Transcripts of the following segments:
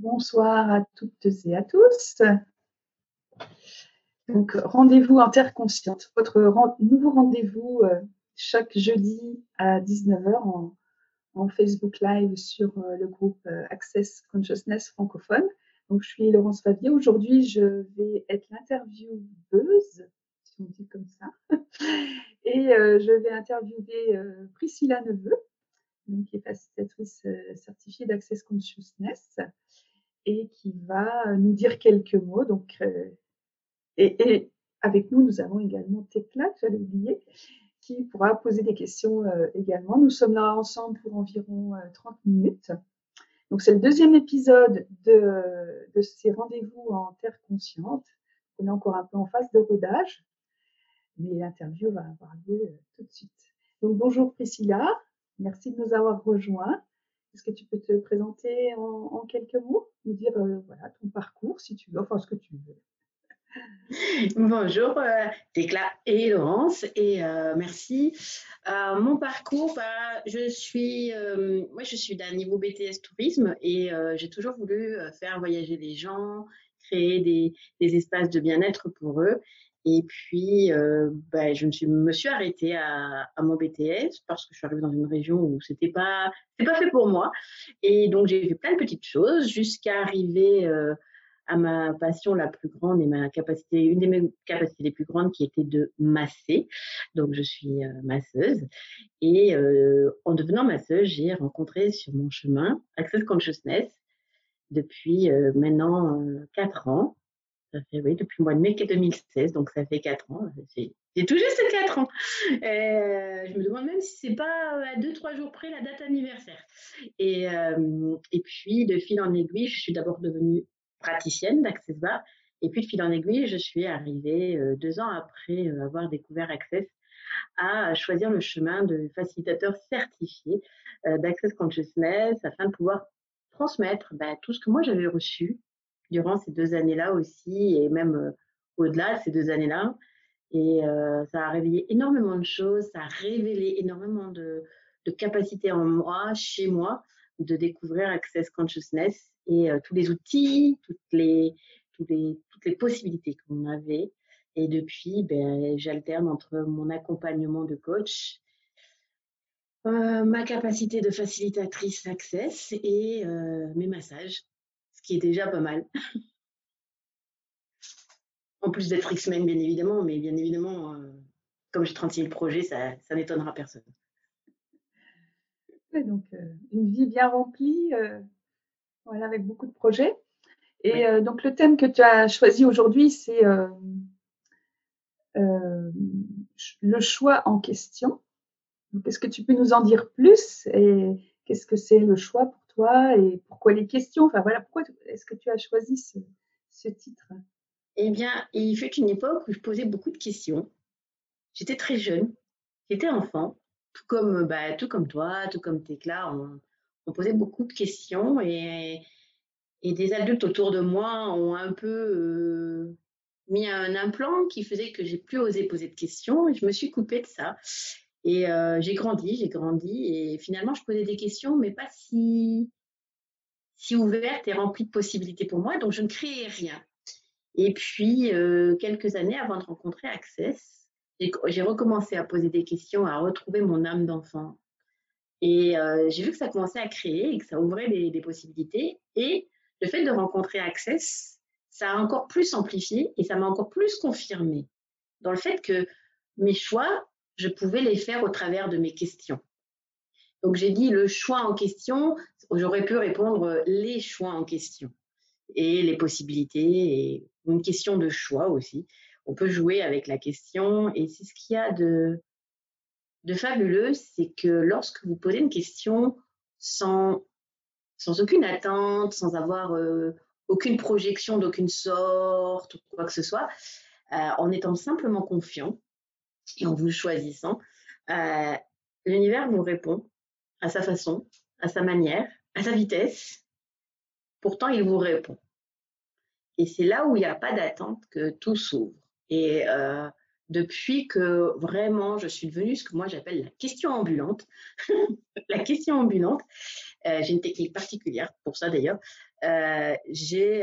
Bonsoir à toutes et à tous. Donc, rendez-vous en votre nouveau rendez-vous euh, chaque jeudi à 19h en, Facebook Live sur euh, le groupe euh, Access Consciousness francophone. Donc, je suis Laurence Favier. Aujourd'hui, je vais être l'intervieweuse, si on dit comme ça. Et je vais interviewer Priscilla Neveu, qui est facilitatrice certifiée d'Access Consciousness et qui va nous dire quelques mots. Donc, euh, et, avec nous, nous avons également Tekla, j'allais oublier, qui pourra poser des questions euh, également. Nous sommes là ensemble pour environ 30 euh, minutes. Donc, c'est le deuxième épisode de, de ces rendez-vous en Terre consciente. On est encore un peu en phase de rodage, mais l'interview va avoir lieu tout de suite. Donc, bonjour Priscilla, merci de nous avoir rejoints. Est-ce que tu peux te présenter en, quelques mots, nous dire euh, voilà, ton parcours, si tu veux, enfin ce que tu veux? Bonjour, euh, Tecla et Laurence, et euh, merci. mon parcours, bah, je suis, moi, je suis d'un niveau BTS tourisme et j'ai toujours voulu faire voyager les gens, créer des, des espaces de bien-être pour eux. Et puis, euh, ben, je me suis, me suis arrêtée à, à, mon BTS parce que je suis arrivée dans une région où c'était pas, pas fait pour moi. Et donc, j'ai fait plein de petites choses jusqu'à arriver euh, à ma passion la plus grande et ma capacité, une de mes capacités les plus grandes qui était de masser. Donc, je suis euh, masseuse. Et euh, en devenant masseuse, j'ai rencontré sur mon chemin Access Consciousness depuis euh, maintenant quatre ans. Ça fait, oui, depuis le mois de mai 2016, donc ça fait 4 ans. C'est tout juste 4 ans. Euh, je me demande même si c'est pas à 2-3 jours près la date anniversaire. Et, euh, et puis, de fil en aiguille, je suis d'abord devenue praticienne d'Access Bar. Et puis, de fil en aiguille, je suis arrivée euh, deux ans après avoir découvert Access à choisir le chemin de facilitateur certifié d'Access Consciousness afin de pouvoir transmettre bah, tout ce que moi j'avais reçu durant ces deux années-là aussi, et même euh, au-delà de ces deux années-là. Et euh, ça a réveillé énormément de choses, ça a révélé énormément de, capacités en moi, chez moi, de découvrir Access Consciousness et euh, tous les outils, toutes les, toutes les, toutes les possibilités qu'on avait. Et depuis, ben, j'alterne entre mon accompagnement de coach, ma capacité de facilitatrice Access et mes massages qui est déjà pas mal. en plus d'être X-Men, bien évidemment, mais bien évidemment, euh, comme j'ai 36 le projet, ça, ça n'étonnera personne. donc, euh, une vie bien remplie, euh, voilà, avec beaucoup de projets. Et donc, le thème que tu as choisi aujourd'hui, c'est le choix en question. Est-ce que tu peux nous en dire plus et qu'est-ce que c'est le choix pour et pourquoi les questions? Enfin voilà, pourquoi est-ce que tu as choisi ce, titre? Eh bien, il fut une époque où je posais beaucoup de questions. J'étais très jeune, j'étais enfant, tout comme, bah, tout comme toi, tout comme Tekla, on, on posait beaucoup de questions et, et des adultes autour de moi ont un peu euh, mis un implant qui faisait que j'ai plus osé poser de questions et je me suis coupée de ça. Et euh, j'ai grandi, j'ai grandi, et finalement, je posais des questions, mais pas si, si ouvertes et remplies de possibilités pour moi, donc je ne créais rien. Et puis, euh, quelques années avant de rencontrer Access, j'ai recommencé à poser des questions, à retrouver mon âme d'enfant. Et euh, j'ai vu que ça commençait à créer et que ça ouvrait des, des, possibilités. Et le fait de rencontrer Access, ça a encore plus amplifié et ça m'a encore plus confirmé dans le fait que mes choix je pouvais les faire au travers de mes questions. Donc j'ai dit le choix en question, j'aurais pu répondre les choix en question et les possibilités une question de choix aussi. On peut jouer avec la question et c'est ce qu'il y a de, fabuleux, c'est que lorsque vous posez une question sans, sans aucune attente, sans avoir euh, aucune projection d'aucune sorte ou quoi que ce soit, euh, en étant simplement confiant, et en vous choisissant, euh, l'univers vous répond à sa façon, à sa manière, à sa vitesse. Pourtant, il vous répond. Et c'est là où il n'y a pas d'attente que tout s'ouvre. Et euh, depuis que vraiment je suis devenue ce que moi j'appelle la question ambulante. la question ambulante. Euh, j'ai une technique particulière pour ça d'ailleurs. Euh, j'ai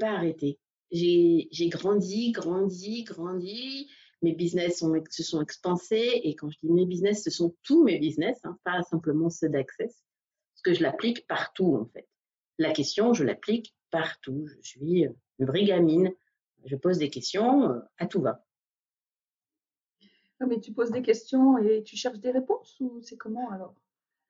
pas arrêté. J'ai grandi, grandi, grandi. Mes business sont, se sont expansés et quand je dis mes business, ce sont tous mes business, hein, pas simplement ceux d'Access, parce que je l'applique partout en fait. La question, je l'applique partout. Je suis une vraie gamine. Je pose des questions à tout va. mais tu poses des questions et tu cherches des réponses ou c'est comment alors?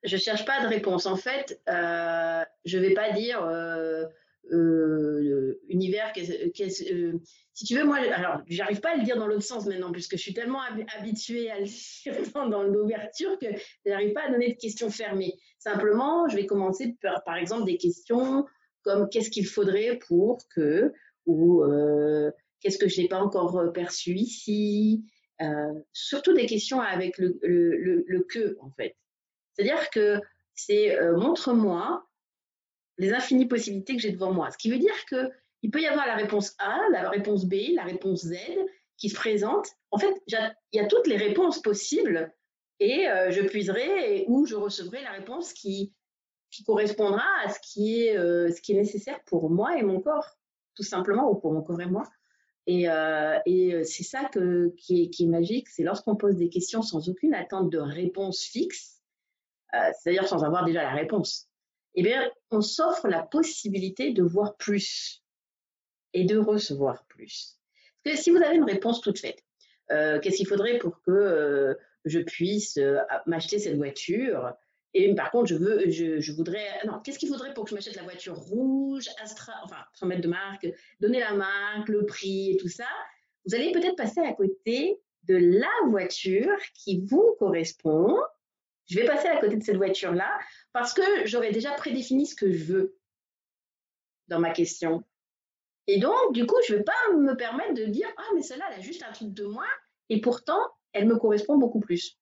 Je cherche pas de réponse. En fait, euh, je vais pas dire euh, euh, univers. Euh, si tu veux, moi, alors, j'arrive pas à le dire dans l'autre sens maintenant, puisque je suis tellement habituée à le dire dans, l'ouverture que j'arrive pas à donner de questions fermées. Simplement, je vais commencer par, par exemple, des questions comme qu'est-ce qu'il faudrait pour que, ou euh, qu'est-ce que je n'ai pas encore perçu ici? surtout des questions avec le, que, en fait. C'est-à-dire que c'est montre-moi les infinies possibilités que j'ai devant moi. Ce qui veut dire que il peut y avoir la réponse A, la réponse B, la réponse Z qui se présente. En fait, il y a toutes les réponses possibles et euh, je puiserai ou je recevrai la réponse qui, correspondra à ce qui, est, euh, ce qui est nécessaire pour moi et mon corps, tout simplement, ou pour mon corps et moi. Et, euh, c'est ça qui, est, qui est magique, c'est lorsqu'on pose des questions sans aucune attente de réponse fixe, c'est-à-dire sans avoir déjà la réponse eh bien, on s'offre la possibilité de voir plus et de recevoir plus. Parce que si vous avez une réponse toute faite, euh, qu'est-ce qu'il faudrait pour que euh, je puisse euh, m'acheter cette voiture et par contre, je veux, je, voudrais, non, qu'est-ce qu'il faudrait pour que je m'achète la voiture rouge, Astra, enfin, sans mettre de marque, donner la marque, le prix et tout ça. Vous allez peut-être passer à côté de la voiture qui vous correspond. Je vais passer à côté de cette voiture-là parce que j'aurais déjà prédéfini ce que je veux dans ma question. Et donc, du coup, je ne vais pas me permettre de dire Ah, mais celle-là, elle a juste un truc de moins, et pourtant, elle me correspond beaucoup plus.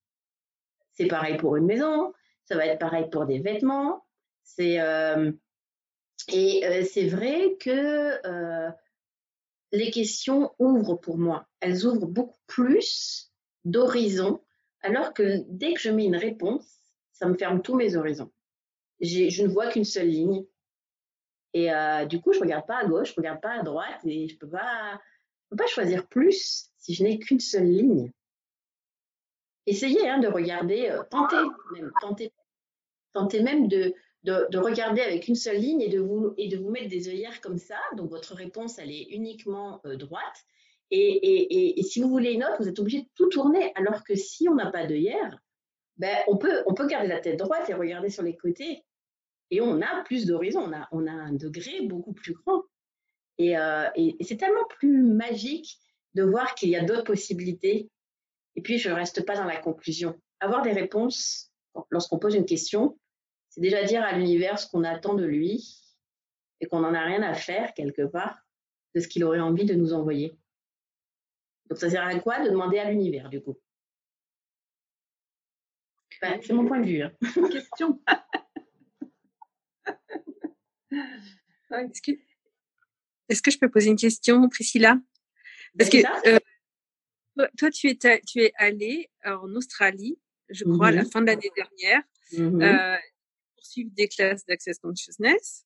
C'est pareil pour une maison, ça va être pareil pour des vêtements. C'est, euh, et euh, c'est vrai que euh, les questions ouvrent pour moi. Elles ouvrent beaucoup plus d'horizons, alors que dès que je mets une réponse, ça me ferme tous mes horizons je ne vois qu'une seule ligne. Et euh, du coup, je ne regarde pas à gauche, je ne regarde pas à droite et je ne peux, pas, choisir plus si je n'ai qu'une seule ligne. Essayez hein, de regarder, euh, tentez même, tentez, même de, de, regarder avec une seule ligne et de, vous, et de vous mettre des œillères comme ça. Donc, votre réponse, elle est uniquement euh, droite. Et, et, et, si vous voulez une autre, vous êtes obligé de tout tourner. Alors que si on n'a pas d'œillères, ben, on, peut, on peut garder la tête droite et regarder sur les côtés. Et on a plus d'horizons, on a, on a un degré beaucoup plus grand. Et, euh, et, c'est tellement plus magique de voir qu'il y a d'autres possibilités. Et puis, je ne reste pas dans la conclusion. Avoir des réponses lorsqu'on pose une question, c'est déjà dire à l'univers ce qu'on attend de lui et qu'on n'en a rien à faire quelque part de ce qu'il aurait envie de nous envoyer. Donc, ça sert à quoi de demander à l'univers, du coup? C'est mon point de vue. Hein. Question. Est-ce que, est que je peux poser une question, Priscilla? Parce que euh, toi, tu es, tu es allée en Australie, je crois, à la fin de l'année dernière, mmh euh, poursuivre des classes d'Access Consciousness.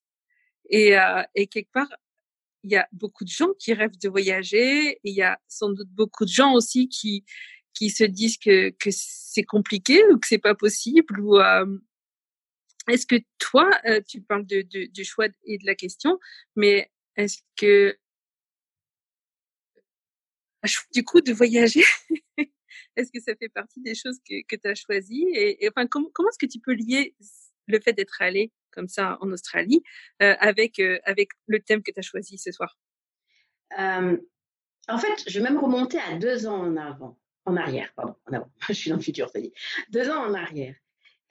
Et, euh, et quelque part, il y a beaucoup de gens qui rêvent de voyager. Et il y a sans doute beaucoup de gens aussi qui, qui se disent que, que c'est compliqué ou que c'est pas possible ou est-ce que toi tu parles de, du choix et de la question mais est-ce que du coup de voyager est-ce que ça fait partie des choses que, que tu as choisies et, enfin comment, comment est-ce que tu peux lier le fait d'être allé comme ça en Australie avec avec le thème que tu as choisi ce soir en fait, je vais même remonter à deux ans en avant en arrière, pardon, en avant. je suis dans le futur, ça dit. Deux ans en arrière.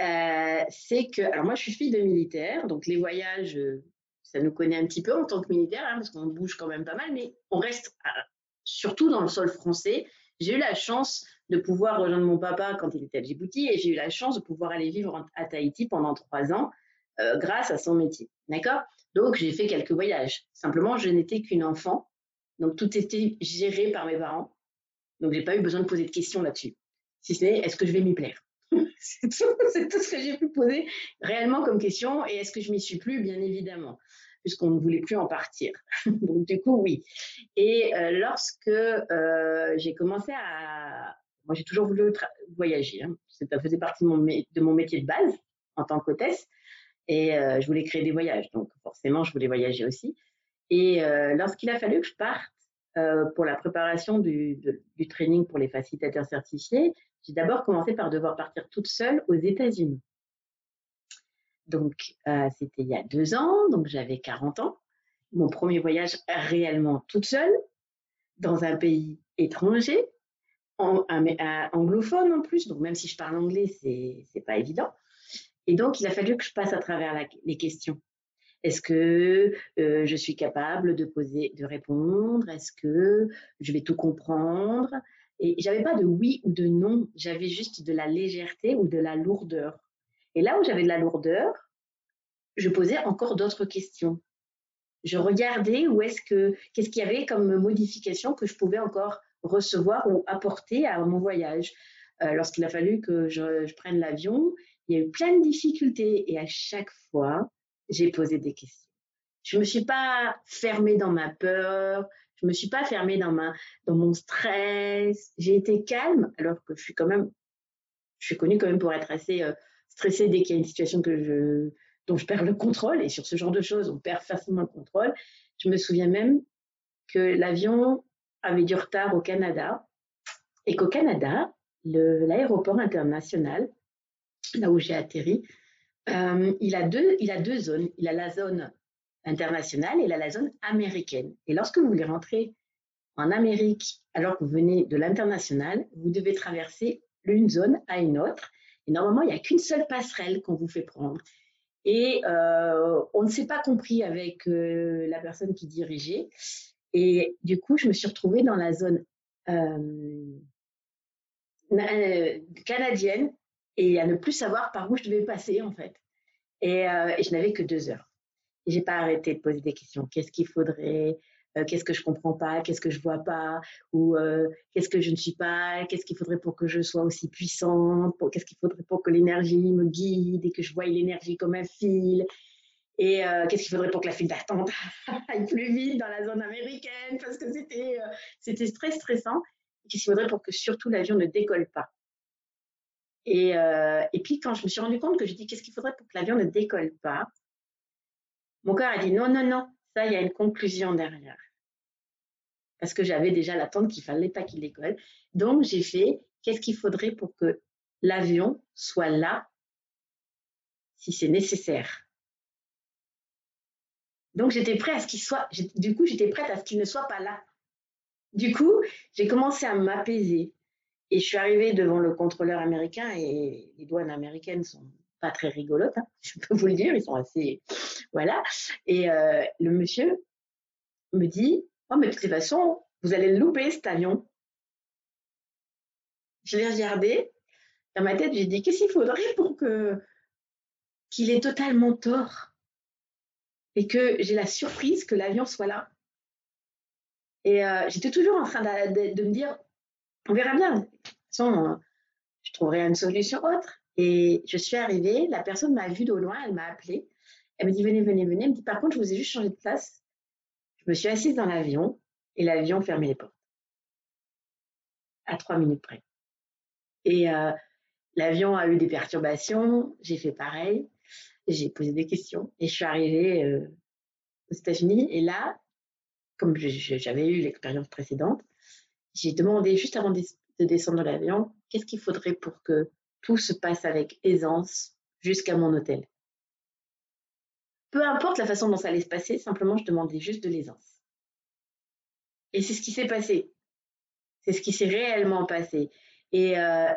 Euh, c'est que, alors moi, je suis fille de militaire, donc les voyages, euh, ça nous connaît un petit peu en tant que militaire, hein, parce qu'on bouge quand même pas mal, mais on reste surtout dans le sol français. J'ai eu la chance de pouvoir rejoindre mon papa quand il était à Djibouti et j'ai eu la chance de pouvoir aller vivre à Tahiti pendant trois ans euh, grâce à son métier. D'accord? Donc j'ai fait quelques voyages. Simplement, je n'étais qu'une enfant. Donc tout était géré par mes parents. Donc, j'ai pas eu besoin de poser de questions là-dessus. Si ce n'est, est-ce que je vais m'y plaire? C'est tout, ce que j'ai pu poser réellement comme question. Et est-ce que je m'y suis plus Bien évidemment, puisqu'on ne voulait plus en partir. Donc, du coup, oui. Et euh, lorsque euh, j'ai commencé à... Moi, j'ai toujours voulu voyager. Hein. Ça faisait partie de mon métier de base en tant qu'hôtesse. Et euh, je voulais créer des voyages. Donc, forcément, je voulais voyager aussi. Et lorsqu'il a fallu que je parte euh, pour la préparation du, training pour les facilitateurs certifiés, j'ai d'abord commencé par devoir partir toute seule aux États-Unis. Donc, euh, c'était il y a deux ans, donc j'avais 40 ans. Mon premier voyage réellement toute seule, dans un pays étranger, en, anglophone en plus, donc même si je parle anglais, c'est pas évident. Et donc, il a fallu que je passe à travers les questions. Est-ce que euh, je suis capable de poser, de répondre? Est-ce que je vais tout comprendre? Et j'avais pas de oui ou de non, j'avais juste de la légèreté ou de la lourdeur. Et là où j'avais de la lourdeur, je posais encore d'autres questions. Je regardais où est-ce que qu'est-ce qu'il y avait comme modification que je pouvais encore recevoir ou apporter à mon voyage. Euh, lorsqu'il a fallu que je prenne l'avion, il y a eu plein de difficultés et à chaque fois, j'ai posé des questions. Je me suis pas fermée dans ma peur, je me suis pas fermée dans mon stress. J'ai été calme alors que je suis quand même je suis connue quand même pour être assez euh, stressée dès qu'il y a une situation que je dont je perds le contrôle et sur ce genre de choses, on perd facilement le contrôle. Je me souviens même que l'avion avait du retard au Canada et qu'au Canada, l'aéroport international, là où j'ai atterri, euh, il, a deux, il a deux zones. Il a la zone internationale et il a la zone américaine. Et lorsque vous voulez rentrer en Amérique alors que vous venez de l'international, vous devez traverser l'une zone à une autre. Et normalement, il n'y a qu'une seule passerelle qu'on vous fait prendre. Et euh, on ne s'est pas compris avec euh, la personne qui dirigeait. Et du coup, je me suis retrouvée dans la zone canadienne et à ne plus savoir par où je devais passer en fait. Et, euh, je n'avais que deux heures. Et j'ai pas arrêté de poser des questions. Qu'est-ce qu'il faudrait? Euh, Qu'est-ce que je comprends pas? Qu'est-ce que je vois pas? Ou euh, qu'est-ce que je ne suis pas? Qu'est-ce qu'il faudrait pour que je sois aussi puissante? Qu'est-ce qu'il faudrait pour que l'énergie me guide et que je voie l'énergie comme un fil? Et qu'est-ce qu'il faudrait pour que la file d'attente aille plus vite dans la zone américaine? Parce que c'était c'était très stressant. Qu'est-ce qu'il faudrait pour que surtout l'avion ne décolle pas? Et, euh, et puis quand je me suis rendu compte que j'ai dit qu'est-ce qu'il faudrait pour que l'avion ne décolle pas, mon cœur a dit non, non, non, ça, il y a une conclusion derrière. Parce que j'avais déjà l'attente qu'il fallait pas qu'il décolle. Donc j'ai fait qu'est-ce qu'il faudrait pour que l'avion soit là si c'est nécessaire? Donc j'étais prête à ce qu'il soit, du coup j'étais prête à ce qu'il ne soit pas là. Du coup, j'ai commencé à m'apaiser, et je suis arrivée devant le contrôleur américain et les douanes américaines sont pas très rigolotes, hein, je peux vous le dire, ils sont assez, voilà. Et euh, le monsieur me dit, oh mais de toute façon, vous allez le louper cet avion. Je l'ai regardé, dans ma tête, j'ai dit, qu'est-ce qu'il faudrait pour que qu'il ait totalement tort et que j'ai la surprise que l'avion soit là. Et euh, j'étais toujours en train de, de me dire, on verra bien. De toute façon, je trouverai une solution autre. Et je suis arrivée, la personne m'a vue de loin, elle m'a appelée. Elle me dit venez, venez, venez. Elle me dit par contre, je vous ai juste changé de place. Je me suis assise dans l'avion et l'avion fermait les portes. À trois minutes près. Et euh, l'avion a eu des perturbations. J'ai fait pareil. J'ai posé des questions et je suis arrivée euh, aux États-Unis. Et là, comme j'avais eu l'expérience précédente, j'ai demandé juste avant de descendre de l'avion, qu'est-ce qu'il faudrait pour que tout se passe avec aisance jusqu'à mon hôtel? Peu importe la façon dont ça allait se passer, simplement je demandais juste de l'aisance. Et c'est ce qui s'est passé. C'est ce qui s'est réellement passé. Et, euh,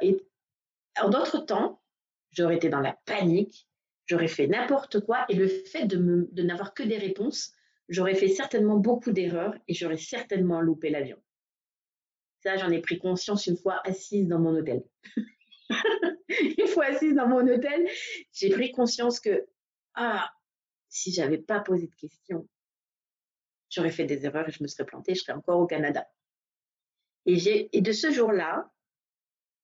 en d'autres temps, j'aurais été dans la panique, j'aurais fait n'importe quoi, et le fait de, de n'avoir que des réponses, j'aurais fait certainement beaucoup d'erreurs et j'aurais certainement loupé l'avion. Ça, j'en ai pris conscience une fois assise dans mon hôtel. une fois assise dans mon hôtel, j'ai pris conscience que, ah, si j'avais pas posé de questions, j'aurais fait des erreurs et je me serais plantée, je serais encore au Canada. Et, de ce jour-là,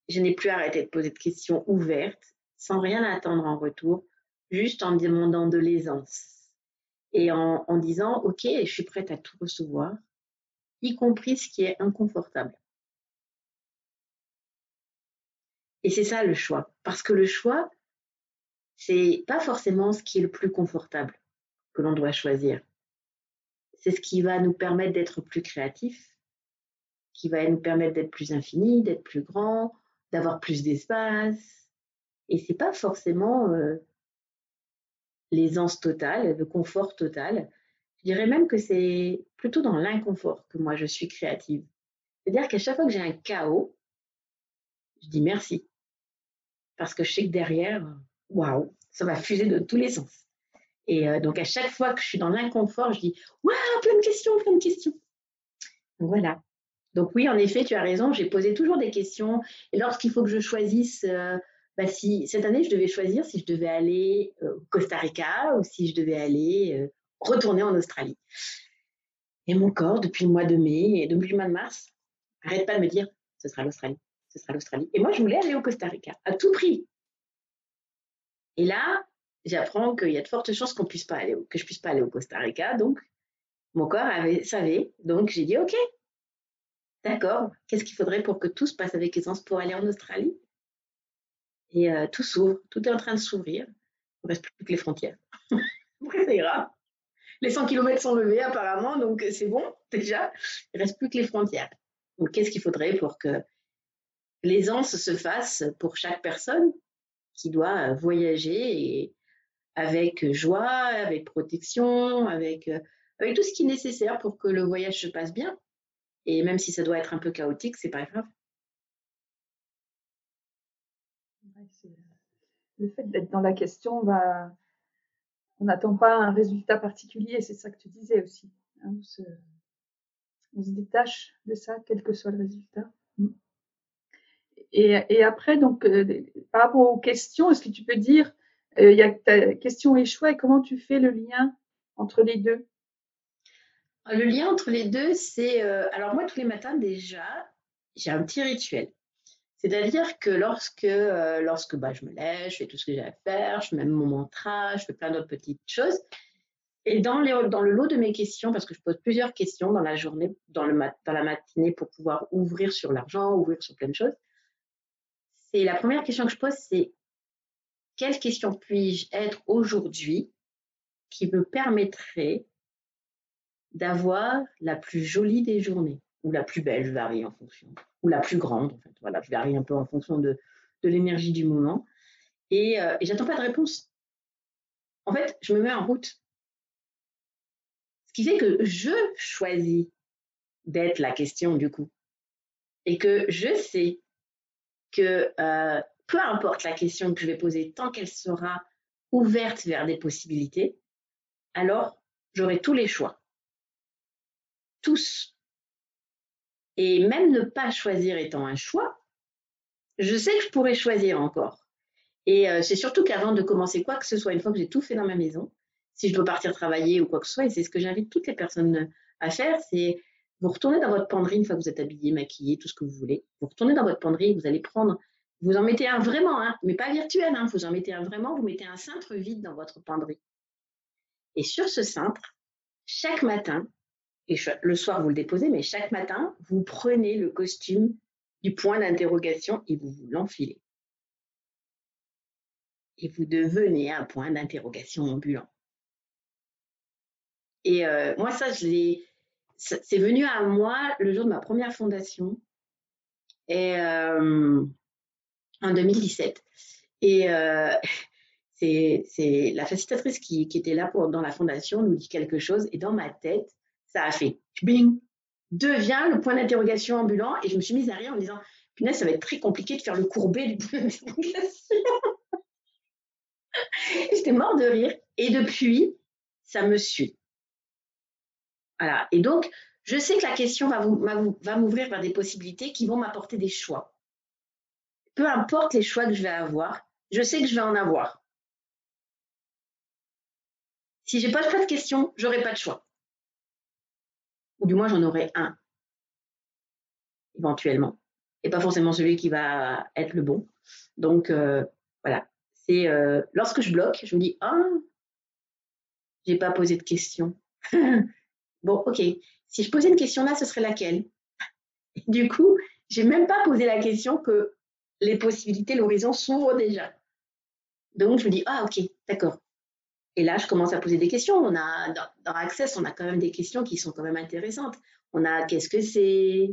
je n'ai plus arrêté de poser de questions ouvertes, sans rien attendre en retour, juste en demandant de l'aisance. Et en, en disant, OK, je suis prête à tout recevoir, y compris ce qui est inconfortable. Et c'est ça le choix. Parce que le choix, c'est pas forcément ce qui est le plus confortable que l'on doit choisir. C'est ce qui va nous permettre d'être plus créatifs, qui va nous permettre d'être plus infini, d'être plus grand, d'avoir plus d'espace. Et c'est pas forcément euh, l'aisance totale, le confort total. Je dirais même que c'est plutôt dans l'inconfort que moi je suis créative. C'est-à-dire qu'à chaque fois que j'ai un chaos, je dis merci. Parce que je sais que derrière, waouh, ça va fuser de tous les sens. Et euh, donc à chaque fois que je suis dans l'inconfort, je dis waouh, plein de questions, plein de questions. voilà. Donc oui, en effet, tu as raison, j'ai posé toujours des questions. Et lorsqu'il faut que je choisisse, euh, bah, cette année je devais choisir si je devais aller euh, au Costa Rica ou si je devais aller retourner en Australie. Et mon corps, depuis le mois de mai et depuis le mois de mars, arrête pas de me dire ce sera l'Australie, ce sera l'Australie. Et moi, je voulais aller au Costa Rica à tout prix. Et là, j'apprends qu'il y a de fortes chances qu'on puisse pas aller, que je puisse pas aller au Costa Rica. Donc, mon corps avait, savait. Donc, j'ai dit, OK, d'accord. Qu'est-ce qu'il faudrait pour que tout se passe avec aisance pour aller en Australie? Et euh, tout s'ouvre. Tout est en train de s'ouvrir. Il ne reste plus que les frontières. Après, ça ira. Les 100 km sont levés apparemment, donc c'est bon déjà. Il ne reste plus que les frontières. Donc, qu'est-ce qu'il faudrait pour que l'aisance se fasse pour chaque personne qui doit voyager et avec joie, avec protection, avec, euh, avec tout ce qui est nécessaire pour que le voyage se passe bien. Et même si ça doit être un peu chaotique, c'est pas grave. Le fait d'être dans la question, va on n'attend pas un résultat particulier, c'est ça que tu disais aussi. Hein, on, se, détache de ça, quel que soit le résultat. Et, après, donc, euh, par rapport aux questions, est-ce que tu peux dire euh, il y a ta question et choix et comment tu fais le lien entre les deux? Le lien entre les deux, c'est euh, alors moi tous les matins déjà, j'ai un petit rituel. C'est-à-dire que lorsque, euh, lorsque bah, je me lève, je fais tout ce que j'ai à faire, je mets mon mantra, je fais plein d'autres petites choses. Et dans, le lot de mes questions, parce que je pose plusieurs questions dans la journée, dans la matinée pour pouvoir ouvrir sur l'argent, ouvrir sur plein de choses, c'est la première question que je pose, c'est quelle question puis-je être aujourd'hui qui me permettrait d'avoir la plus jolie des journées ou la plus belle, je varie en fonction, ou la plus grande, en fait. Voilà, je varie un peu en fonction de, de l'énergie du moment. Et, euh, et j'attends pas de réponse. En fait, je me mets en route. Ce qui fait que je choisis d'être la question du coup. Et que je sais que euh, peu importe la question que je vais poser, tant qu'elle sera ouverte vers des possibilités, alors j'aurai tous les choix. Tous. Et même ne pas choisir étant un choix, je sais que je pourrais choisir encore. Et euh, c'est surtout qu'avant de commencer quoi que ce soit, une fois que j'ai tout fait dans ma maison, si je dois partir travailler ou quoi que ce soit, et c'est ce que j'invite toutes les personnes à faire, c'est vous retournez dans votre penderie une fois que vous êtes habillé, maquillé, tout ce que vous voulez. Vous retournez dans votre penderie, vous allez prendre vous en mettez un vraiment, hein, mais pas virtuel, hein, vous en mettez un vraiment, vous mettez un cintre vide dans votre penderie. Et sur ce cintre, chaque matin, et le soir vous le déposez, mais chaque matin, vous prenez le costume du point d'interrogation et vous vous l'enfilez. Et vous devenez un point d'interrogation ambulant. Et euh, moi, ça, je l'ai, c'est venu à moi le jour de ma première fondation. Euh, en 2017. Et euh, c'est la facilitatrice qui, était là dans la fondation nous dit quelque chose et dans ma tête, ça a fait bing, devient le point d'interrogation ambulant et je me suis mise à rire en me disant, punaise, ça va être très compliqué de faire le courbé du point d'interrogation. J'étais mort de rire et depuis, ça me suit. Voilà. Et donc, je sais que la question va, m'ouvrir vers des possibilités qui vont m'apporter des choix peu importe les choix que je vais avoir, je sais que je vais en avoir. Si j'ai pas de question, j'aurai pas de choix. Ou du moins, j'en aurai un. éventuellement, et pas forcément celui qui va être le bon. Donc, euh, voilà. Euh, lorsque je bloque, je me dis, ah, j'ai pas posé de question. bon, ok. Si je posais une question là, ce serait laquelle? Du coup, j'ai même pas posé la question que les possibilités, l'horizon s'ouvre déjà. Donc, je me dis, ah, ok, d'accord. Et là, je commence à poser des questions. On a, dans, dans, Access, on a quand même des questions qui sont quand même intéressantes. On a qu'est-ce que c'est?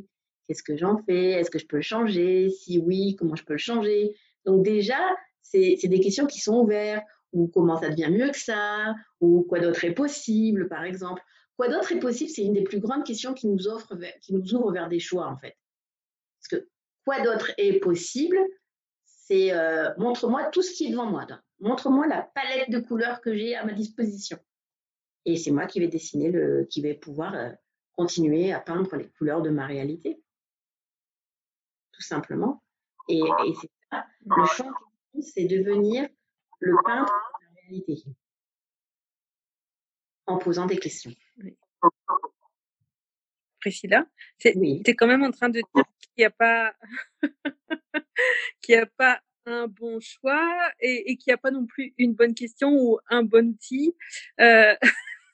Qu'est-ce que j'en fais? Est-ce que je peux le changer? Si oui, comment je peux le changer? Donc déjà, c'est des questions qui sont ouvertes. Ou comment ça devient mieux que ça? Ou quoi d'autre est possible, par exemple? Quoi d'autre est possible? C'est une des plus grandes questions qui nous, offre, qui nous ouvre vers des choix, en fait. Parce que quoi d'autre est possible? C'est euh, montre-moi tout ce qui est devant moi. Montre-moi la palette de couleurs que j'ai à ma disposition. Et c'est moi qui vais dessiner, le, qui vais pouvoir euh, continuer à peindre les couleurs de ma réalité. Tout simplement. Et, et c'est ça, le champ c'est devenir le peintre de la réalité. En posant des questions. Priscilla, tu es quand même en train de dire qu'il n'y a pas qu'il n'y a pas un bon choix et, et qu'il n'y a pas non plus une bonne question ou un bon outil. Euh,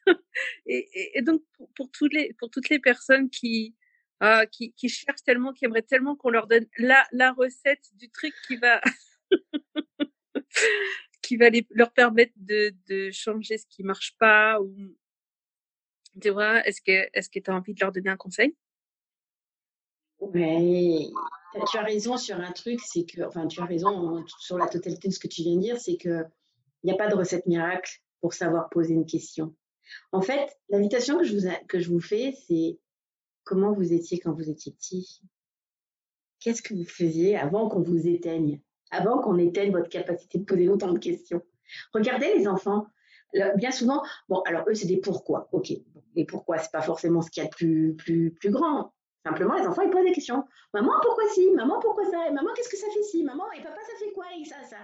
et, et, donc pour, pour, tous les, pour toutes les personnes qui, euh, qui, qui cherchent tellement, qui aimeraient tellement qu'on leur donne la, la recette du truc qui va qui va les, leur permettre de, de changer ce qui marche pas ou tu vois, est-ce que que tu as envie de leur donner un conseil? Oui, tu as raison sur un truc, c'est que, enfin, tu as raison sur la totalité de ce que tu viens de dire, c'est que il n'y a pas de recette miracle pour savoir poser une question. En fait, l'invitation que que je vous fais, c'est comment vous étiez quand vous étiez petit? Qu'est-ce que vous faisiez avant qu'on vous éteigne, avant qu'on éteigne votre capacité de poser autant de questions. Regardez les enfants. Bien souvent, bon, alors eux, c'est des pourquoi. Ok, les pourquoi, c'est pas forcément ce qu'il y a de plus, plus, plus grand. Simplement, les enfants, ils posent des questions. Maman, pourquoi si Maman, pourquoi ça? Et Maman, qu'est-ce que ça fait si Maman, et papa, ça fait quoi? Et ça, ça.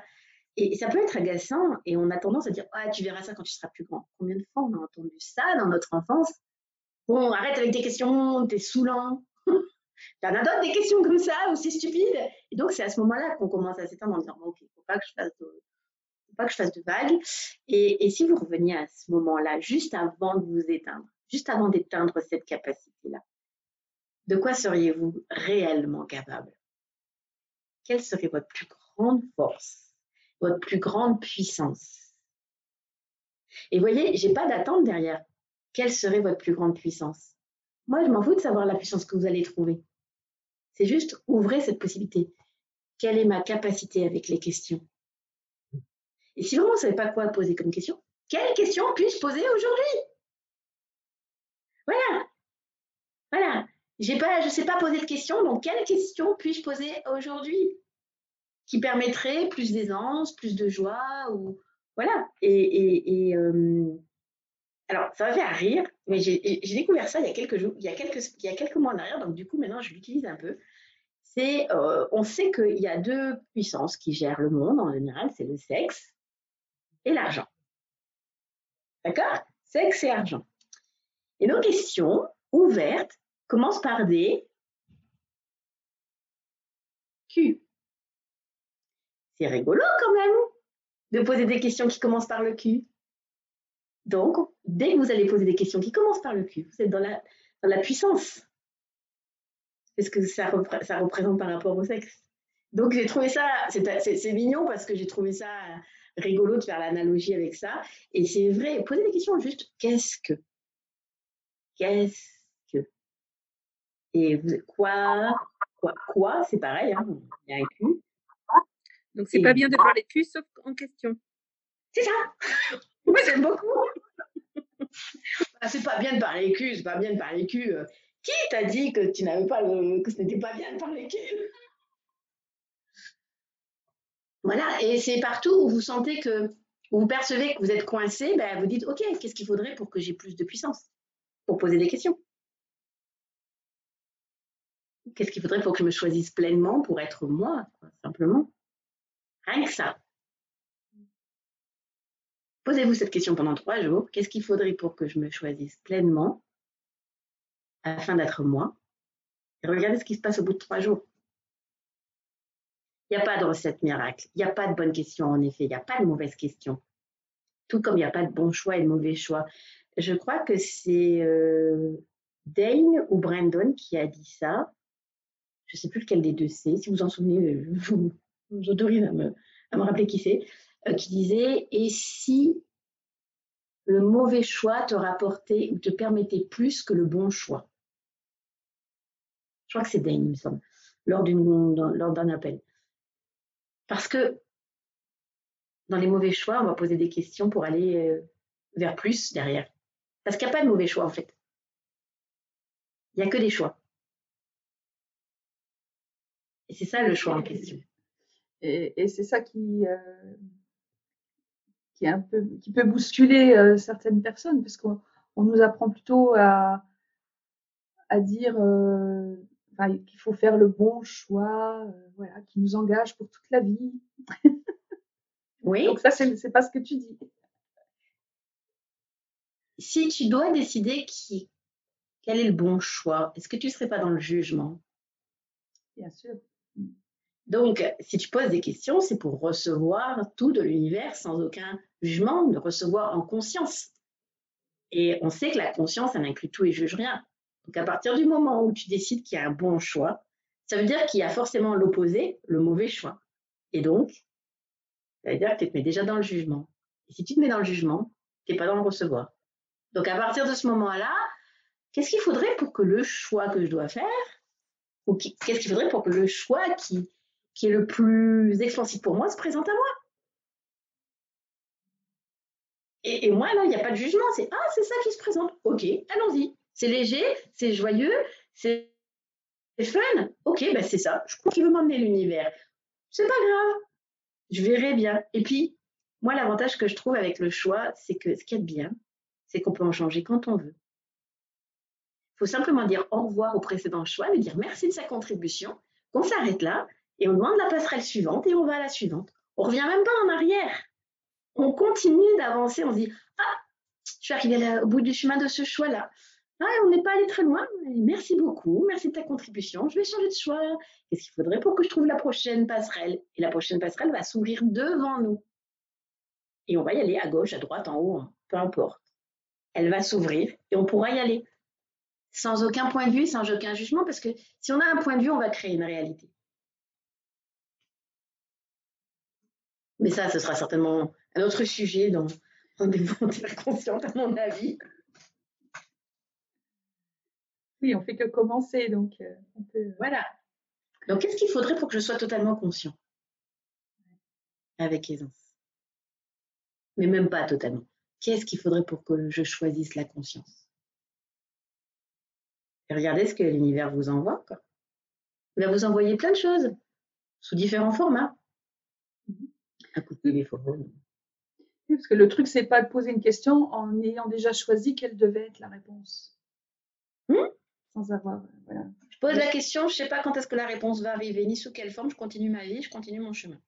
Et ça peut être agaçant et on a tendance à dire Ah, tu verras ça quand tu seras plus grand. Combien de fois on a entendu ça dans notre enfance? Bon, arrête avec tes questions, t'es saoulant. T'en as d'autres des questions comme ça ou c'est stupide? Et donc, c'est à ce moment-là qu'on commence à s'éteindre en disant Ok, faut pas que je fasse de, pas que je fasse de vagues. Et, si vous reveniez à ce moment-là, juste avant de vous éteindre, juste avant d'éteindre cette capacité-là, de quoi seriez-vous réellement capable? Quelle serait votre plus grande force, votre plus grande puissance? Et voyez, j'ai pas d'attente derrière. Quelle serait votre plus grande puissance? Moi, je m'en fous de savoir la puissance que vous allez trouver. C'est juste ouvrez cette possibilité. Quelle est ma capacité avec les questions? Et si vraiment vous ne savez pas quoi poser comme question, quelle question puis-je poser aujourd'hui? Voilà. Voilà. Je ne sais pas poser de questions, donc quelle question puis-je poser aujourd'hui? Qui permettrait plus d'aisance, plus de joie voilà. Et, euh, alors ça va faire rire, mais j'ai découvert ça il y a quelques jours, il y a quelques, il y a quelques mois en arrière, donc du coup maintenant je l'utilise un peu. C'est, euh, on sait qu'il y a deux puissances qui gèrent le monde en général, c'est le sexe et l'argent. D'accord? Sexe et argent. Et nos questions ouvertes commence par des Q. C'est rigolo quand même de poser des questions qui commencent par le Q. Donc, dès que vous allez poser des questions qui commencent par le Q, vous êtes dans la, dans la puissance. Qu'est-ce que ça, ça, représente par rapport au sexe? Donc, j'ai trouvé ça, c'est mignon parce que j'ai trouvé ça rigolo de faire l'analogie avec ça. Et c'est vrai, poser des questions juste, qu'est-ce que? Qu'est-ce et vous, quoi, quoi, quoi? C'est pareil, hein, il y a un Q. Donc, c'est pas bien de parler de cul sauf en question. C'est ça Moi, j'aime beaucoup bah, C'est pas bien de parler cul, c'est pas bien de parler cul. Qui t'a dit que tu n'avais pas le, que ce n'était pas bien de parler cul? Voilà, et c'est partout où vous sentez que vous percevez que vous êtes coincé, ben, vous dites ok, qu'est-ce qu'il faudrait pour que j'ai plus de puissance pour poser des questions? Qu'est-ce qu'il faudrait pour que je me choisisse pleinement pour être moi, simplement? Rien que ça. Posez-vous cette question pendant trois jours. Qu'est-ce qu'il faudrait pour que je me choisisse pleinement afin d'être moi? Et regardez ce qui se passe au bout de trois jours. Il n'y a pas de recette miracle. Il n'y a pas de bonne question, en effet. Il n'y a pas de mauvaise question. Tout comme il n'y a pas de bon choix et de mauvais choix. Je crois que c'est euh, Dane ou Brandon qui a dit ça. Je ne sais plus lequel des deux c'est. Si vous en souvenez, je vous, autorise à me, à me rappeler qui c'est. Euh, qui disait Et si le mauvais choix te rapportait ou te permettait plus que le bon choix? Je crois que c'est Dane, il me semble, lors d'un appel. Parce que dans les mauvais choix, on va poser des questions pour aller euh, vers plus derrière. Parce qu'il n'y a pas de mauvais choix en fait. Il n'y a que des choix. Et c'est ça le choix en question. Et, c'est ça qui, euh, qui, un peu, qui peut bousculer euh, certaines personnes, parce qu'on nous apprend plutôt à, à dire qu'il faut faire le bon choix, voilà, qui nous engage pour toute la vie. Oui. Donc ça, c'est pas ce que tu dis. Si tu dois décider qui, quel est le bon choix, est-ce que tu ne serais pas dans le jugement? Bien sûr. Donc, si tu poses des questions, c'est pour recevoir tout de l'univers sans aucun jugement, de recevoir en conscience. Et on sait que la conscience, elle inclut tout et juge rien. Donc, à partir du moment où tu décides qu'il y a un bon choix, ça veut dire qu'il y a forcément l'opposé, le mauvais choix. Et donc, ça veut dire que tu te mets déjà dans le jugement. Et si tu te mets dans le jugement, tu n'es pas dans le recevoir. Donc, à partir de ce moment-là, qu'est-ce qu'il faudrait pour que le choix que je dois faire, ou qu'est-ce qu'il faudrait pour que le choix qui, est le plus expansif pour moi se présente à moi? Et, et, moi, il n'y a pas de jugement. C'est Ah, c'est ça qui se présente. Ok, allons-y. C'est léger, c'est joyeux, c'est fun. Ok, ben c'est ça. Je crois qu'il veut m'emmener l'univers. C'est pas grave. Je verrai bien. Et puis, moi, l'avantage que je trouve avec le choix, c'est que ce qui est bien, c'est qu'on peut en changer quand on veut. Il faut simplement dire au revoir au précédent choix, lui dire merci de sa contribution, qu'on s'arrête là et on demande la passerelle suivante et on va à la suivante. On revient même pas en arrière. On continue d'avancer, on se dit ah, je suis arrivé au bout du chemin de ce choix-là. Ah, on n'est pas allé très loin. Merci beaucoup. Merci de ta contribution. Je vais changer de choix. Qu'est-ce qu'il faudrait pour que je trouve la prochaine passerelle? Et la prochaine passerelle va s'ouvrir devant nous. Et on va y aller à gauche, à droite, en haut, hein. peu importe. Elle va s'ouvrir et on pourra y aller. Sans aucun point de vue, sans aucun jugement, parce que si on a un point de vue, on va créer une réalité. Mais ça, ce sera certainement un autre sujet dans, dans des volontaires conscientes, à mon avis. Oui, on fait que commencer, donc euh, on peut... Voilà. Donc, qu'est-ce qu'il faudrait pour que je sois totalement conscient? Avec aisance. Mais même pas totalement. Qu'est-ce qu'il faudrait pour que je choisisse la conscience? Et regardez ce que l'univers vous envoie. Quoi. Il va vous envoyer plein de choses sous différents formats. À coup de téléphone. Oui, parce que le truc, c'est pas de poser une question en ayant déjà choisi quelle devait être la réponse. Avoir. Voilà. Je pose la question, je ne sais pas quand est-ce que la réponse va arriver, ni sous quelle forme, je continue ma vie, je continue mon chemin.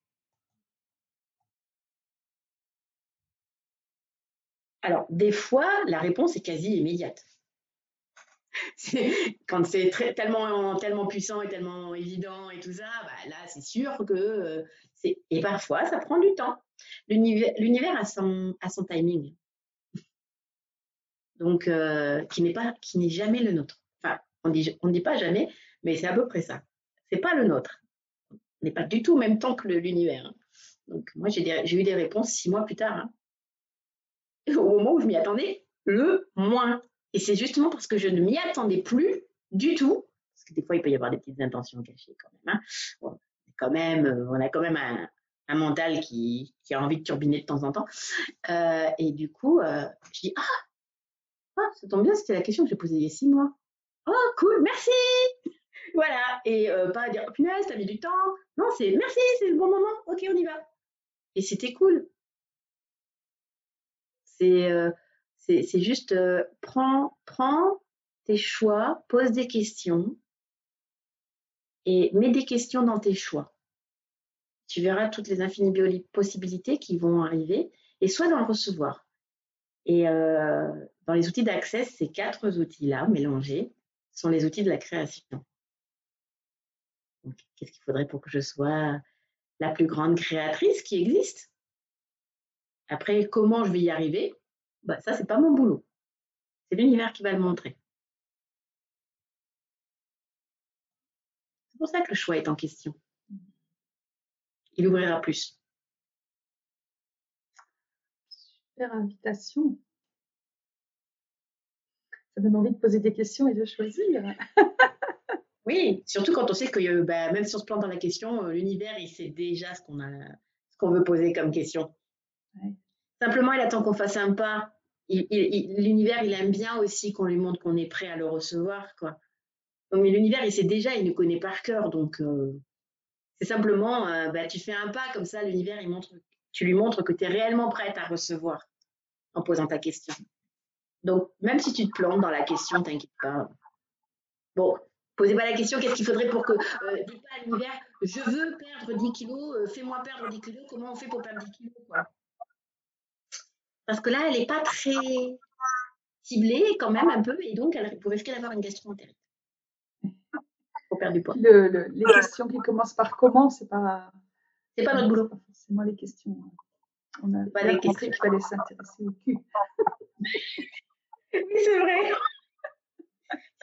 Alors, des fois, la réponse est quasi immédiate. Quand c'est tellement, tellement puissant et tellement évident et tout ça, bah, là, c'est sûr que euh, c'est. Et parfois, ça prend du temps. L'univers a son, a son timing. Donc, euh, qui n'est pas, qui n'est jamais le nôtre. On ne dit pas jamais, mais c'est à peu près ça. C'est pas le nôtre. On n'est pas du tout au même temps que l'univers. Hein. Donc, moi, j'ai eu des réponses six mois plus tard. Hein. Au moment où je m'y attendais le moins. Et c'est justement parce que je ne m'y attendais plus du tout. Parce que des fois, il peut y avoir des petites intentions cachées quand même. Hein. euh, on a quand même un, mental qui, a envie de turbiner de temps en temps. Euh, et du coup, euh, je dis Ah, ah ça tombe bien, c'était la question que j'ai posée il y a six mois. Oh, cool, merci Voilà, et euh, pas dire, oh punaise, t'as mis du temps. Non, c'est merci, c'est le bon moment, ok, on y va. Et c'était cool. C'est euh, juste, euh, prends, prends tes choix, pose des questions et mets des questions dans tes choix. Tu verras toutes les infinies possibilités qui vont arriver et sois dans le recevoir. Et dans les outils d'accès, ces quatre outils-là mélangés, sont les outils de la création. Qu'est-ce qu'il faudrait pour que je sois la plus grande créatrice qui existe? Après, comment je vais y arriver? Bah, Ça, c'est pas mon boulot. C'est l'univers qui va le montrer. C'est pour ça que le choix est en question. Il ouvrira plus. Super invitation. Ça donne envie de poser des questions et de choisir. oui, surtout quand on sait que bah, même si on se plante dans la question, euh, l'univers, il sait déjà ce qu'on a, ce qu'on veut poser comme question. Simplement, il attend qu'on fasse un pas. L'univers, il aime bien aussi qu'on lui montre qu'on est prêt à le recevoir, quoi. mais l'univers, il sait déjà, il nous connaît par cœur, donc euh, c'est simplement, euh, bah, tu fais un pas comme ça, l'univers, il montre, tu lui montres que tu es réellement prête à recevoir en posant ta question. Donc, même si tu te plantes dans la question, t'inquiète pas. Bon, posez pas la question, qu'est-ce qu'il faudrait pour que, euh, dis pas à l'univers, je veux perdre 10 kilos, euh, fais-moi perdre 10 kilos, comment on fait pour perdre 10 kilos, quoi? Parce que là, elle n'est pas très ciblée quand même un peu, et donc elle pourrait risquer d'avoir une gastroentérite. Pour perdre du poids. les questions qui commencent par comment, c'est pas. C'est pas notre boulot. C'est moi les questions. On a pas compris qu'il fallait s'intéresser au cul. Oui, c'est vrai.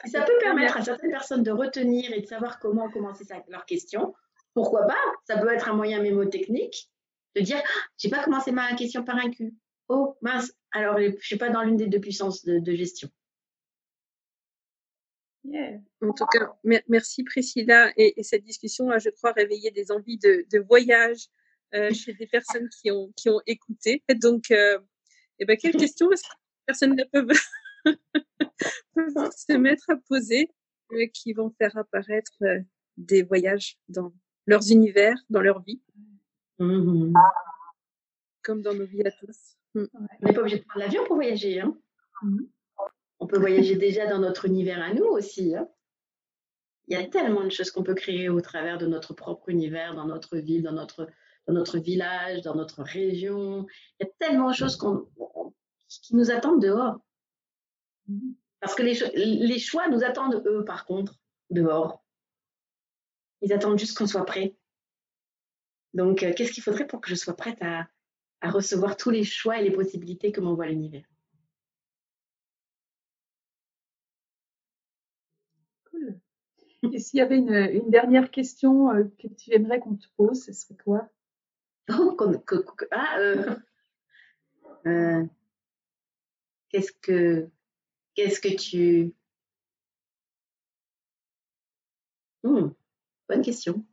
Si ça peut permettre à certaines personnes de retenir et de savoir comment commencer leur question, pourquoi pas? Ça peut être un moyen mémotechnique de dire ah, j'ai pas commencé ma question par un cul. Oh mince, alors je suis pas dans l'une des deux puissances de, gestion. En tout cas, merci Priscilla. Et, cette discussion a, je crois, réveillé des envies de, voyage euh, chez des personnes qui ont, qui ont écouté. Donc, euh, eh ben, quelle question est-ce que personnes ne peuvent, se mettre à poser, euh, qui vont faire apparaître euh, des voyages dans leurs univers, dans leur vie. Mmh. Comme dans nos vies à tous. Mmh. On n'est pas obligé de prendre l'avion pour voyager. Hein. Mmh. On peut voyager déjà dans notre univers à nous aussi. Hein. Il y a tellement de choses qu'on peut créer au travers de notre propre univers, dans notre ville, dans notre, dans notre village, dans notre région. Il y a tellement de choses qu'on qui nous attendent dehors. Parce que les, les choix nous attendent, eux, par contre, dehors. Ils attendent juste qu'on soit prêt. Donc, euh, qu'est-ce qu'il faudrait pour que je sois prête à, à recevoir tous les choix et les possibilités que m'envoie l'univers? Cool. Et s'il y avait une, une dernière question euh, que tu aimerais qu'on te pose, ce serait quoi? Oh, ah, euh, euh Qu'est-ce que, qu'est-ce que tu... Hmm, bonne question.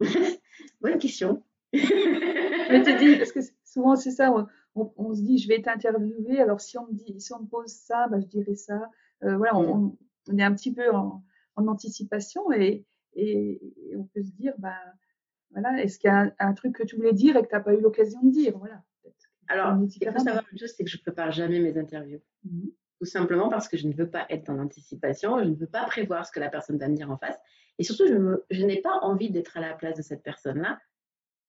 bonne question. je te dis, parce que souvent c'est ça, on, se dit je vais t'interviewer, alors si on me dit, si on me pose ça, bah, je dirais ça. Euh, voilà, on, est un petit peu en, anticipation et, et, on peut se dire, bah, voilà, est-ce qu'il y a un, truc que tu voulais dire et que tu n'as pas eu l'occasion de dire Voilà. Alors, il faut savoir une chose, c'est que je ne prépare jamais mes interviews. Mhm. Tout simplement parce que je ne veux pas être dans l'anticipation, je ne veux pas prévoir ce que la personne va me dire en face. Et surtout, je, n'ai pas envie d'être à la place de cette personne-là.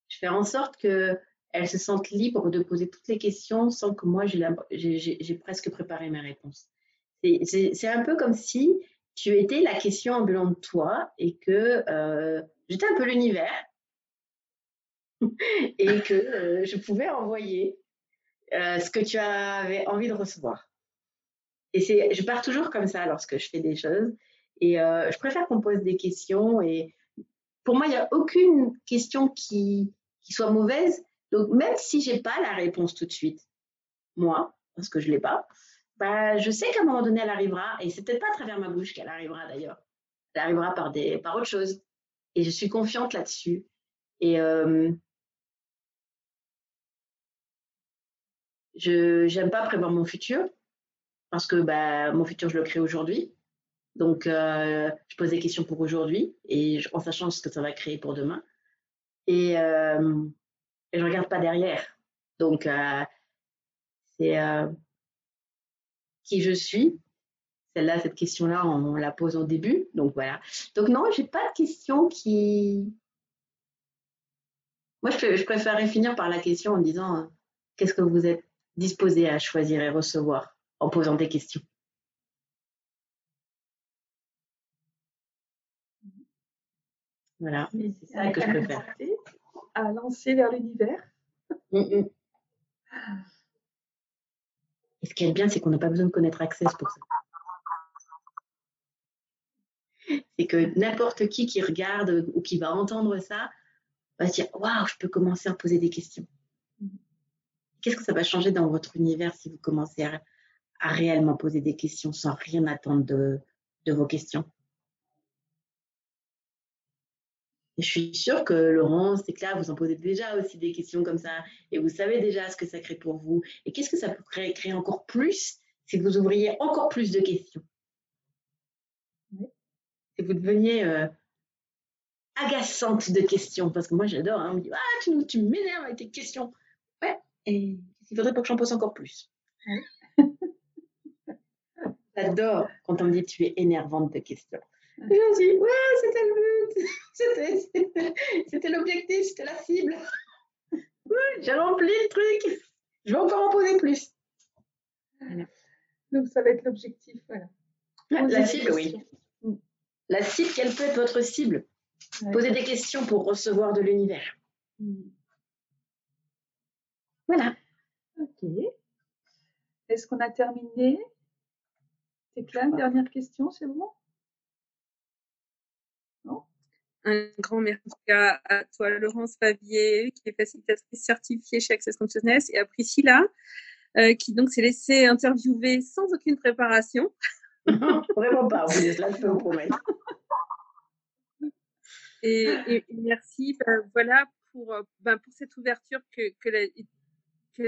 Je fais en sorte qu'elle se sente libre de poser toutes les questions sans que moi, j'ai presque préparé mes réponses. C'est un peu comme si tu étais la question ambulante de toi et que euh, j'étais un peu l'univers et que euh, je pouvais envoyer euh, ce que tu avais envie de recevoir. Et c'est, je pars toujours comme ça lorsque je fais des choses. Et euh, je préfère qu'on pose des questions. Et pour moi, il n'y a aucune question qui, qui soit mauvaise. Donc, même si j'ai pas la réponse tout de suite, moi, parce que je l'ai pas, bah, je sais qu'à un moment donné, elle arrivera. Et c'est peut-être pas à travers ma bouche qu'elle arrivera d'ailleurs. Elle arrivera par, des, par autre chose. Et je suis confiante là-dessus. Et euh, Je n'aime pas prévoir mon futur parce que bah, mon futur, je le crée aujourd'hui. Donc, euh, je pose des questions pour aujourd'hui et en sachant ce que ça va créer pour demain. Et, euh, je ne regarde pas derrière. Donc, euh, c'est qui je suis. Celle-là, cette question-là, on, la pose au début. Donc, voilà. Donc, non, je n'ai pas de question qui. Moi, je, je préférerais finir par la question en disant qu'est-ce que vous êtes disposé à choisir et recevoir en posant des questions. Voilà, c'est ça que je peux faire. À lancer vers l'univers. Mm, mm. Et ce qui est bien, c'est qu'on n'a pas besoin de connaître Access pour ça. C'est que n'importe qui qui regarde ou qui va entendre ça va se dire Waouh, je peux commencer à poser des questions. Qu'est-ce que ça va changer dans votre univers si vous commencez à, réellement poser des questions sans rien attendre de vos questions? Je suis sûre que Laurence et Claire, vous en posez déjà aussi des questions comme ça et vous savez déjà ce que ça crée pour vous. Et qu'est-ce que ça créer, créer encore plus si vous ouvriez encore plus de questions Si vous deveniez euh, agaçante de questions, parce que moi j'adore, hein, on me dit Ah, tu, tu m'énerves avec tes questions. Ouais, et il faudrait pas que j'en pose encore plus. J'adore quand on me dit Tu es énervante de questions. Je dis, ouais, c'était le but, c'était l'objectif, c'était la cible. j'ai rempli le truc, je vais encore en poser plus. Donc ça va être l'objectif, voilà. La, cible, oui. Mm. La cible, quelle peut être votre cible? Posez des questions pour recevoir de l'univers. Mm. Voilà. Ok. Est-ce qu'on a terminé? C'est clair, dernière question, c'est bon? Un grand merci à, toi, Laurence Favier, qui est facilitatrice certifiée chez Access Consciousness, et à Priscilla, euh, qui donc s'est laissée interviewer sans aucune préparation. Vraiment pas, oui, là, je peux vous promettre. Et, merci, ben, voilà, pour, ben, pour cette ouverture que, que,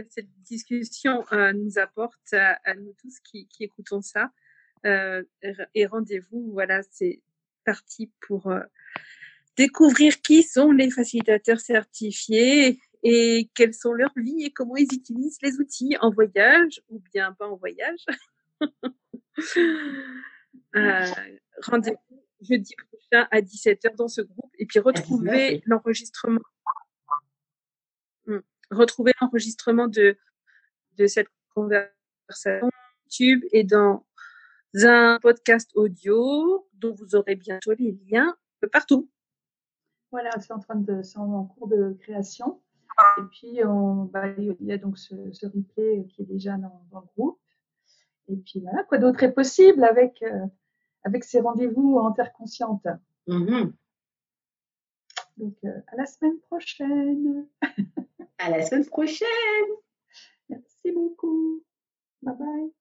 cette discussion euh, nous apporte à, nous tous qui, écoutons ça. Euh, et rendez-vous, voilà, c'est parti pour découvrir qui sont les facilitateurs certifiés et quelles sont leurs vies et comment ils utilisent les outils en voyage ou bien pas en voyage. euh, Rendez-vous jeudi prochain à 17h dans ce groupe et puis retrouvez l'enregistrement. Retrouvez l'enregistrement de, de cette conversation YouTube et dans un podcast audio dont vous aurez bientôt les liens partout. Voilà, c'est en train de, c'est en cours de création. Et puis, on, bah, il y a donc ce, ce, replay qui est déjà dans, dans, le groupe. Et puis voilà, quoi d'autre est possible avec, euh, avec ces rendez-vous en terre consciente. Mm-hmm. Donc, euh, à la semaine prochaine. à la semaine prochaine. Merci beaucoup. Bye bye.